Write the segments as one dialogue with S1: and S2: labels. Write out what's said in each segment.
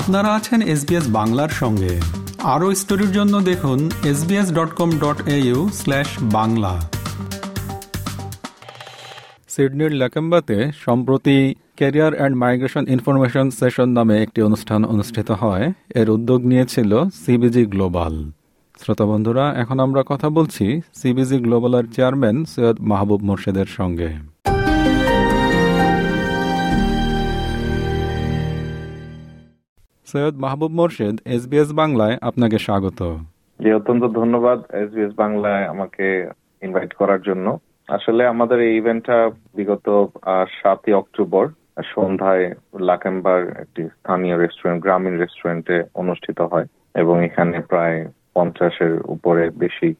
S1: আপনারা আছেন এসবিএস বাংলার সঙ্গে। আরও স্টোরির জন্য দেখুন SBS dot com dot AU slash Bangla. সিডনির ল্যাকেম্বাতে সম্প্রতি career and migration information session নামে একটি অনুষ্ঠান অনুষ্ঠিত হয়। এর উদ্যোগ নিয়েছিল সিবিজি গ্লোবাল শ্রোতা বন্ধুরা, এখন আমরা কথা বলছি সিবিজি গ্লোবালের চেয়ারম্যান সৈয়দ মাহবুব মোর্শেদের সঙ্গে। সৈয়দ মাহবুব মোর্শেদ এসবিএস বাংলায় আপনাকে স্বাগত।
S2: জি, অত্যন্ত ধন্যবাদ এসবিএস বাংলায় আমাকে ইনভাইট করার জন্য। আসলে আমাদের এই ইভেন্টটা বিগত সাতই অক্টোবর, সন্ধ্যায় লাকেম্বার একটি স্থানীয় রেস্টুরেন্ট গ্রামীণ রেস্টুরেন্টে অনুষ্ঠিত হয় এবং এখানে প্রায় পঞ্চাশের উপরে বেশি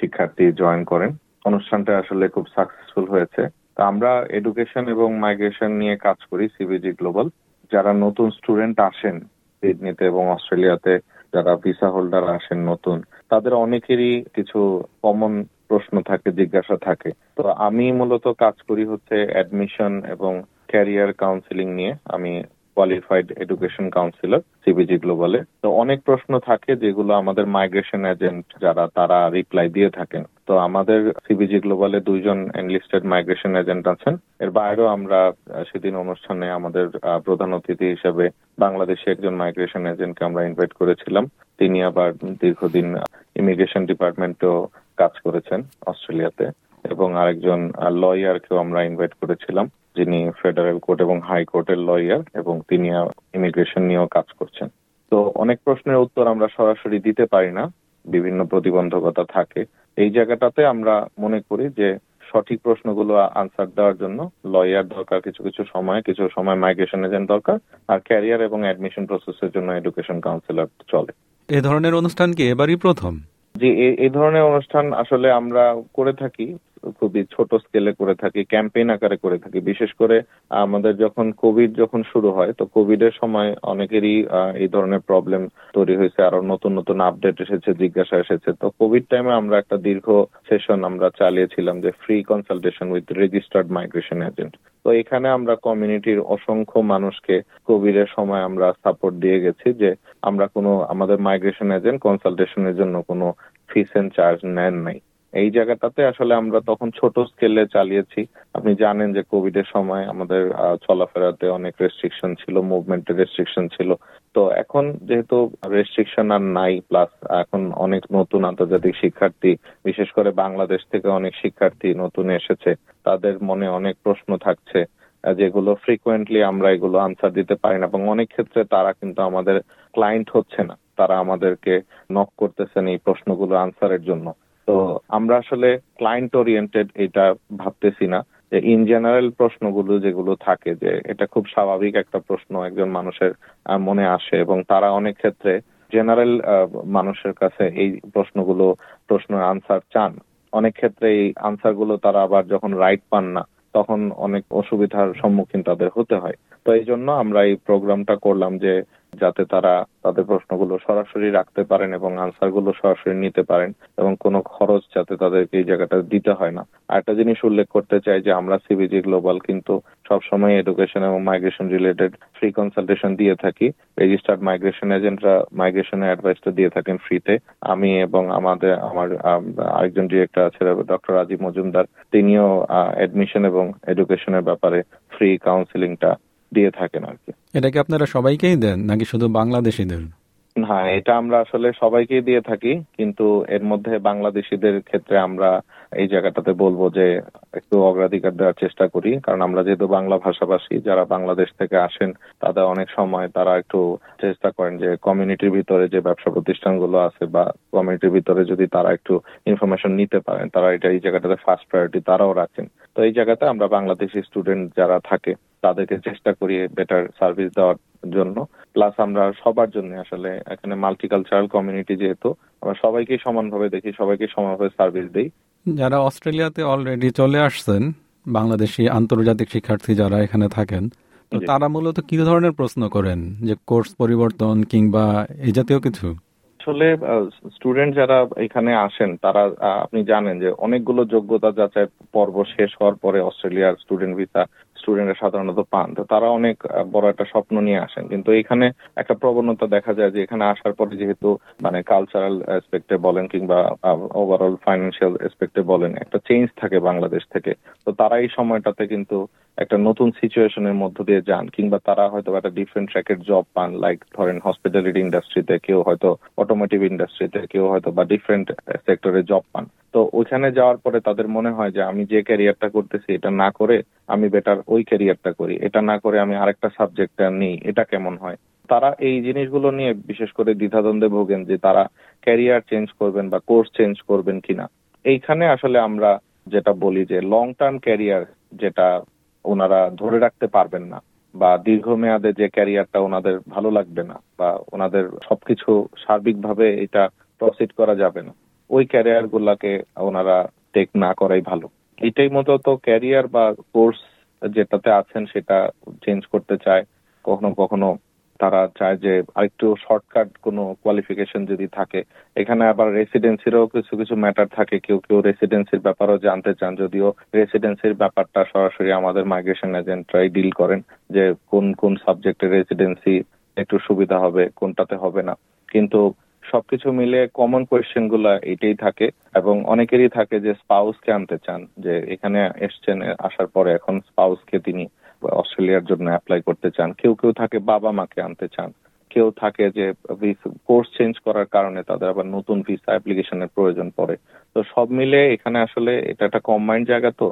S2: শিক্ষার্থী জয়েন করেন। অনুষ্ঠানটা আসলে খুব সাকসেসফুল হয়েছে। তা আমরা এডুকেশন এবং মাইগ্রেশন নিয়ে কাজ করি সিবিজি গ্লোবাল যারা নতুন স্টুডেন্ট আসেন সিডনিতে এবং অস্ট্রেলিয়াতে যারা ভিসা হোল্ডার আসেন নতুন, তাদের অনেকেরই কিছু কমন প্রশ্ন থাকে, জিজ্ঞাসা থাকে। তো আমি মূলত কাজ করি হচ্ছে অ্যাডমিশন এবং ক্যারিয়ার কাউন্সিলিং নিয়ে। আমি কোয়ালিফাইড এডুকেশন কাউন্সিলর সিবিজি গ্লোবালে তো অনেক প্রশ্ন থাকে যেগুলো আমাদের মাইগ্রেশন এজেন্ট যারা, তারা রিপ্লাই দিয়ে থাকেন। তো আমাদের সিবিজি গ্লোবালে দুইজন এনলিস্টেড মাইগ্রেশন এজেন্ট আছেন। এর বাইরেও আমরা সেদিন অনুষ্ঠানে আমাদের প্রধান অতিথি হিসেবে বাংলাদেশে একজন মাইগ্রেশন এজেন্টকে আমরা ইনভাইট করেছিলাম। তিনি আবার দীর্ঘদিন ইমিগ্রেশন ডিপার্টমেন্টেও কাজ করেছেন অস্ট্রেলিয়াতে। এবং আরেকজন লয়ারকেও আমরা ইনভাইট করেছিলাম। যিনি ফেডারেল কোর্ট এবং হাই কোর্টের লয়ার এবং তিনি ইমিগ্রেশন নিয়েও কাজ করছেন। তো অনেক প্রশ্নের উত্তর আমরা সরাসরি দিতে পারি না বিভিন্ন প্রতিবন্ধকতা থাকে। এই জায়গাটাতে আমরা মনে করি যে সঠিক প্রশ্নগুলো আনসার দেওয়ার জন্য লয়ার দরকার কিছু কিছু সময় কিছু সময় মাইগ্রেশন এজেন্ট দরকার আর ক্যারিয়ার এবং অ্যাডমিশন প্রসেসের জন্য এডুকেশন কাউন্সিলর চলে।
S1: এ ধরনের অনুষ্ঠান কি এবারই প্রথম?
S2: যে এই ধরনের অনুষ্ঠান আসলে আমরা করে থাকি। খুবই ছোট স্কেলে করে থাকি ক্যাম্পেইন আকারে করে থাকি। বিশেষ করে আমাদের যখন কোভিড যখন শুরু হয়, তো কোভিড এর সময় অনেকেরই এই ধরনের প্রবলেম তৈরি হয়েছে। আরও নতুন নতুন আপডেট এসেছে, জিজ্ঞাসা এসেছে। তো কোভিড টাইমে আমরা একটা দীর্ঘ সেশন আমরা চালিয়েছিলাম যে free consultation with registered migration agent তো এখানে আমরা কমিউনিটির অসংখ্য মানুষকে কোভিড এর সময় আমরা সাপোর্ট দিয়ে গেছি যে আমরা কোনো আমাদের মাইগ্রেশন এজেন্ট কনসালটেশনের জন্য কোনো ফিস এন্ড চার্জ নেন নাই। এই জায়গাটাতে আসলে আমরা তখন ছোট স্কেলে চালিয়েছি। আপনি জানেন যে কোভিড এর সময় আমাদের চলাফেরাতে অনেক রেস্ট্রিকশন ছিল মুভমেন্টের রেস্ট্রিকশন ছিল। তো এখন যেহেতু রেস্ট্রিকশন আর নাই প্লাস এখন অনেক নতুন আন্তর্জাতিক শিক্ষার্থী, বিশেষ করে বাংলাদেশ থেকে অনেক শিক্ষার্থী নতুন এসেছে, তাদের মনে অনেক প্রশ্ন থাকছে যেগুলো ফ্রিকুয়েন্টলি আমরা এগুলো আনসার দিতে পারি না। এবং অনেক ক্ষেত্রে তারা কিন্তু আমাদের ক্লায়েন্ট হচ্ছে না। তারা আমাদেরকে নক করতেছেন এই প্রশ্নগুলো আনসারের জন্য। তো আমরা আসলে ক্লায়েন্ট ওরিয়েন্টেড এটা ভাবতেছি না। যে ইন জেনারেল প্রশ্নগুলো যেগুলো থাকে যে এটা খুব স্বাভাবিক একটা প্রশ্ন একজন মানুষের মনে আসে এবং তারা অনেক ক্ষেত্রে জেনারেল মানুষের কাছে এই প্রশ্নগুলো, প্রশ্নের আনসার চান। অনেক ক্ষেত্রে এই আনসারগুলো তারা আবার যখন রাইট পান না, তখন অনেক অসুবিধার সম্মুখীন তাদের হতে হয়। তো এই জন্য আমরা এই প্রোগ্রামটা করলাম যে যাতে তারা তাদের প্রশ্নগুলো সরাসরি রাখতে পারেন এবং আনসারগুলো সরাসরি নিতে পারেন এবং কোনো খরচ যাতে তাদেরকে এই জায়গাটা দিতে হয় না। আর একটা জিনিস উল্লেখ করতে চাই যে আমরা সিবিজি গ্লোবাল কিন্তু সবসময় এডুকেশন এবং মাইগ্রেশন রিলেটেড ফ্রি কনসালটেশন দিয়ে থাকি। রেজিস্টার্ড মাইগ্রেশন এজেন্টরা মাইগ্রেশনের অ্যাডভাইসটা দিয়ে থাকেন ফ্রিতে আমি এবং আমাদের, আমার আরেকজন ডিরেক্টর আছে ডক্টর রাজীব মজুমদার। তিনিও অ্যাডমিশন এবং এডুকেশনের ব্যাপারে ফ্রি কাউন্সিলিংটা দিয়ে থাকেন আর কি।
S1: এটা কি আপনারা সবাইকেই দেন নাকি শুধু বাংলাদেশিদের
S2: হ্যাঁ এটা আমরা আসলে সবাইকেই দিয়ে থাকি, কিন্তু এর মধ্যে বাংলাদেশিদের ক্ষেত্রে আমরা এই জায়গাটাতে বলব যে একটু অগ্রাধিকার দেওয়ার চেষ্টা করি, কারণ আমরা যেহেতু বাংলা ভাষাভাষী, যারা বাংলাদেশ থেকে আসেন, তাদের অনেক সময় তারা একটু চেষ্টা করেন যে কমিউনিটির ভিতরে যে ব্যবসা প্রতিষ্ঠানগুলো আছে বা কমিউনিটির ভিতরে যদি তারা একটু ইনফরমেশন নিতে পারেন, তারা এটা এই জায়গাটাতে ফার্স্ট প্রায়োরিটি তারাও রাখেন। তো এই জায়গাতে আমরা বাংলাদেশি স্টুডেন্ট যারা থাকে, তাদেরকে চেষ্টা করি বেটার সার্ভিস দেওয়ার জন্য। প্লাস আমরা সবার জন্য আসলে এখানে মাল্টিকালচারাল কমিউনিটি যেহেতু আমরা সবাইকে সমানভাবে দেখি সবাইকে সমানভাবে সার্ভিস দিই।
S1: যারা অস্ট্রেলিয়াতে অলরেডি চলে আসছেন বাংলাদেশি আন্তর্জাতিক শিক্ষার্থী যারা এখানে থাকেন তো তারা মূলত কি ধরনের প্রশ্ন করেন? যে কোর্স পরিবর্তন কিংবা এই জাতীয় কিছু?
S2: আসলে স্টুডেন্ট যারা এখানে আসেন তারা আপনি জানেন যে অনেকগুলো যোগ্যতা যাচাই পর্ব শেষ হওয়ার পরে অস্ট্রেলিয়ার স্টুডেন্ট ভিসা স্টুডেন্টরা সাধারণত পান। তো তারা অনেক বড় একটা স্বপ্ন নিয়ে আসেন। কিন্তু এখানে একটা প্রবণতা দেখা যায় যে এখানে আসার পরে যেহেতু মানে কালচারাল এসপেক্টে বলেন কিংবা ওভারঅল ফাইন্যান্সিয়াল এসপেক্টে বলেন, একটা চেঞ্জ থাকে বাংলাদেশ থেকে। তো তারা এই সময়টাতে কিন্তু একটা নতুন সিচুয়েশনের মধ্য দিয়ে যান, কিংবা তারা হয়তো একটা ডিফারেন্ট ট্র্যাকের জব পান লাইক ধরেন হসপিটালিটি ইন্ডাস্ট্রিতে কেউ হয়তো অটোমোটিভ ইন্ডাস্ট্রিতে কেউ হয়তো বা ডিফারেন্ট সেক্টরে জব পান। তো ওইখানে যাওয়ার পরে তাদের মনে হয় যে, আমি যে ক্যারিয়ারটা করতেছি, এটা না করে আমি বেটার ওই ক্যারিয়ারটা করি। এটা না করে আমি আরেকটা সাবজেক্টটা নিই। এটা কেমন হয়? তারা এই জিনিসগুলো নিয়ে বিশেষ করে দ্বিধাদ্বন্দ্বে ভোগেন যে, তারা ক্যারিয়ার চেঞ্জ করবেন বা কোর্স চেঞ্জ করবেন কিনা। এইখানে আসলে আমরা যেটা বলি যে লং টার্ম ক্যারিয়ার যেটা ওনারা ধরে রাখতে পারবেন না বা দীর্ঘমেয়াদে যে ক্যারিয়ারটা ওনাদের ভালো লাগবে না বা ওনাদের সবকিছু সার্বিকভাবে এটা প্রসিড করা যাবে না, ওই ক্যারিয়ার গুলাকে ওনারা টেক না করাই ভালো। এটাই তো ক্যারিয়ার বা কোর্স যেটাতে আছেন সেটা চেঞ্জ করতে চায়, কখনো কখনো তারা চায় যে আরেকটু শর্টকাট কোনো কোয়ালিফিকেশন যদি থাকে। এখানে আবার রেসিডেন্সিরও কিছু কিছু ম্যাটার থাকে। কেউ কেউ রেসিডেন্সির ব্যাপারও জানতে চান। যদিও রেসিডেন্সির ব্যাপারটা সরাসরি আমাদের মাইগ্রেশন এজেন্টরাই ডিল করেন যে কোন কোন সাবজেক্টে রেসিডেন্সি একটু সুবিধা হবে, কোনটাতে হবে না। কিন্তু সবকিছু মিলে কমন কোয়েশ্চেনগুলা এটাই থাকে এবং অনেকেরই থাকে যে স্পাউস কে আনতে চান, যে এখানে এসছেন, আসার পরে এখন স্পাউস কে তিনি অস্ট্রেলিয়ার জন্য অ্যাপ্লাই করতে চান, কেউ কেউ থাকে বাবা মাকে আনতে চান, কেউ থাকে যে কোর্স চেঞ্জ করার কারণে তাদের আবার নতুন ভিসা অ্যাপ্লিকেশনের প্রয়োজন পড়ে। তো সব মিলে এখানে আসলে এটা একটা কম্বাইন্ড জায়গা তো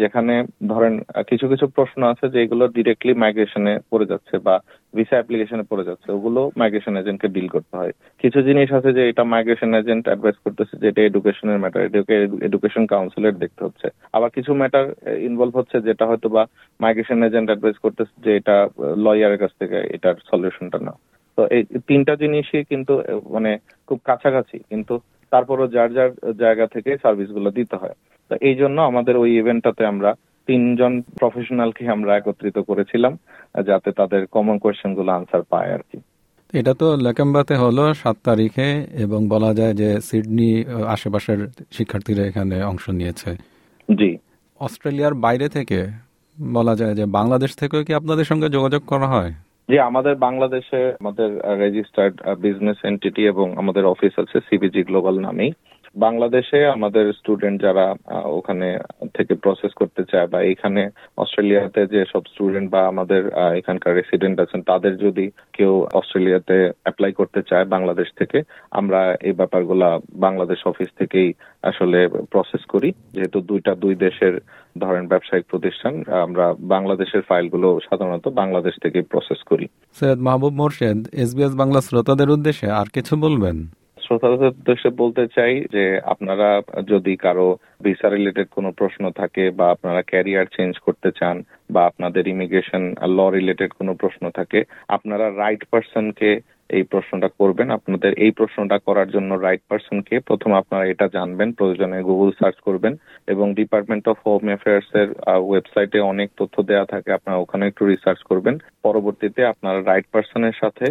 S2: যেখানে ধরেন কিছু কিছু প্রশ্ন আছে যেগুলো ডিরেক্টলি মাইগ্রেশনে পড়ে যাচ্ছে বা ভিসা অ্যাপ্লিকেশনে পড়ে যাচ্ছে। ওগুলো মাইগ্রেশন এজেন্টকে ডিল করতে হয়। কিছু জিনিস আছে যে এটা মাইগ্রেশন এজেন্ট অ্যাডভাইস করতেছে যে এটা এডুকেশনের ম্যাটার এটাকে এডুকেশন কাউন্সিলের দেখতে হচ্ছে। আবার কিছু ম্যাটার ইনভলভ হচ্ছে যেটা হয়তো বা মাইগ্রেশন এজেন্ট অ্যাডভাইস করতেছে যে এটা লয়ারের কাছ থেকে এটার সলিউশনটা না তো এই তিনটা জিনিসই কিন্তু মানে খুব কাছাকাছি, কিন্তু তারপরও যার যার জায়গা থেকে সার্ভিসগুলো দিতে হয়। তো এই জন্য আমাদের ওই ইভেন্টটাতে আমরা তিনজন প্রফেশনালকে আমরা একত্রিত করেছিলাম যাতে তাদের কমন কোয়েশ্চেনগুলো আনসার পায় আর কি।
S1: এটা তো লেকেম্বাতে হলো সাত তারিখে এবং বলা যায় যে সিডনি আশেপাশের শিক্ষার্থীরা এখানে অংশ নিয়েছে।
S2: জি।
S1: অস্ট্রেলিয়ার বাইরে থেকে বলা যায় যে বাংলাদেশ থেকেও কি আপনাদের সঙ্গে যোগাযোগ করা হয়?
S2: জি আমাদের বাংলাদেশে আমাদের রেজিস্টার্ড বিজনেস এন্টিটি এবং আমাদের অফিস আছে সিবিজি গ্লোবাল নামেই। বাংলাদেশে আমাদের স্টুডেন্ট যারা ওখানে থেকে প্রসেস করতে চায় বা এখানে অস্ট্রেলিয়াতে যে সব স্টুডেন্ট বা আমাদের এখানকার রেসিডেন্ট আছেন, তাদের যদি কেউ অস্ট্রেলিয়াতে অ্যাপ্লাই করতে চায় বাংলাদেশ থেকে, আমরা এই ব্যাপারগুলা বাংলাদেশ অফিস থেকেই আসলে প্রসেস করি। যেহেতু দুইটা, দুই দেশের ধরেন ব্যবসায়িক প্রতিষ্ঠান, আমরা বাংলাদেশের ফাইলগুলো সাধারণত বাংলাদেশ থেকে প্রসেস করি।
S1: সৈয়দ মাহবুব মোর্শেদ এসবিএস বাংলা শ্রোতাদের উদ্দেশ্যে আর কিছু বলবেন?
S2: শ্রোতাদের উদ্দেশ্যে বলতে চাই যে আপনারা যদি কারও ভিসা রিলেটেড কোনো প্রশ্ন থাকে বা আপনারা ক্যারিয়ার চেঞ্জ করতে চান বা আপনাদের ইমিগ্রেশন ল রিলেটেড কোনো প্রশ্ন থাকে, আপনারা রাইট পার্সনকে এই প্রশ্নটা করবেন। আপনাদের এই প্রশ্নটা করার জন্য রাইট পার্সনকে প্রথম আপনারা এটা জানবেন, প্রয়োজনে গুগল সার্চ করবেন এবং ডিপার্টমেন্ট অফ হোম অ্যাফেয়ার্স এর ওয়েবসাইটে অনেক তথ্য দেওয়া থাকে, আপনারা ওখানে একটু রিসার্চ করবেন। পরবর্তীতে আপনারা রাইট পার্সনের সাথে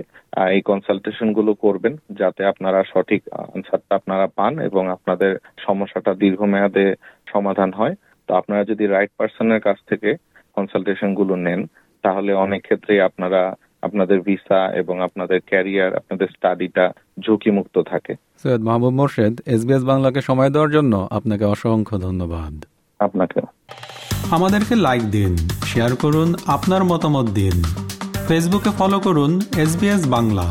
S2: এই কনসালটেশনগুলো করবেন যাতে আপনারা সঠিক আনসারটা আপনারা পান এবং আপনাদের সমস্যাটা দীর্ঘমেয়াদে সমাধান হয়। তো আপনারা যদি রাইট পার্সনের কাছ থেকে কনসালটেশনগুলো নেন, তাহলে অনেক ক্ষেত্রেই আপনারা আপনাদের ভিসা এবং আপনাদের ক্যারিয়ার আপনাদের স্টাডিটা ঝুঁকিমুক্ত থাকে।
S1: সৈয়দ মাহবুব মোর্শেদ এসবিএস বাংলাকে সময় দেওয়ার জন্য আপনাকে অসংখ্য ধন্যবাদ।
S2: আপনাকে
S1: আমাদেরকে লাইক দিন শেয়ার করুন আপনার মতামত দিন। ফেসবুকে ফলো করুন এসবিএস বাংলা।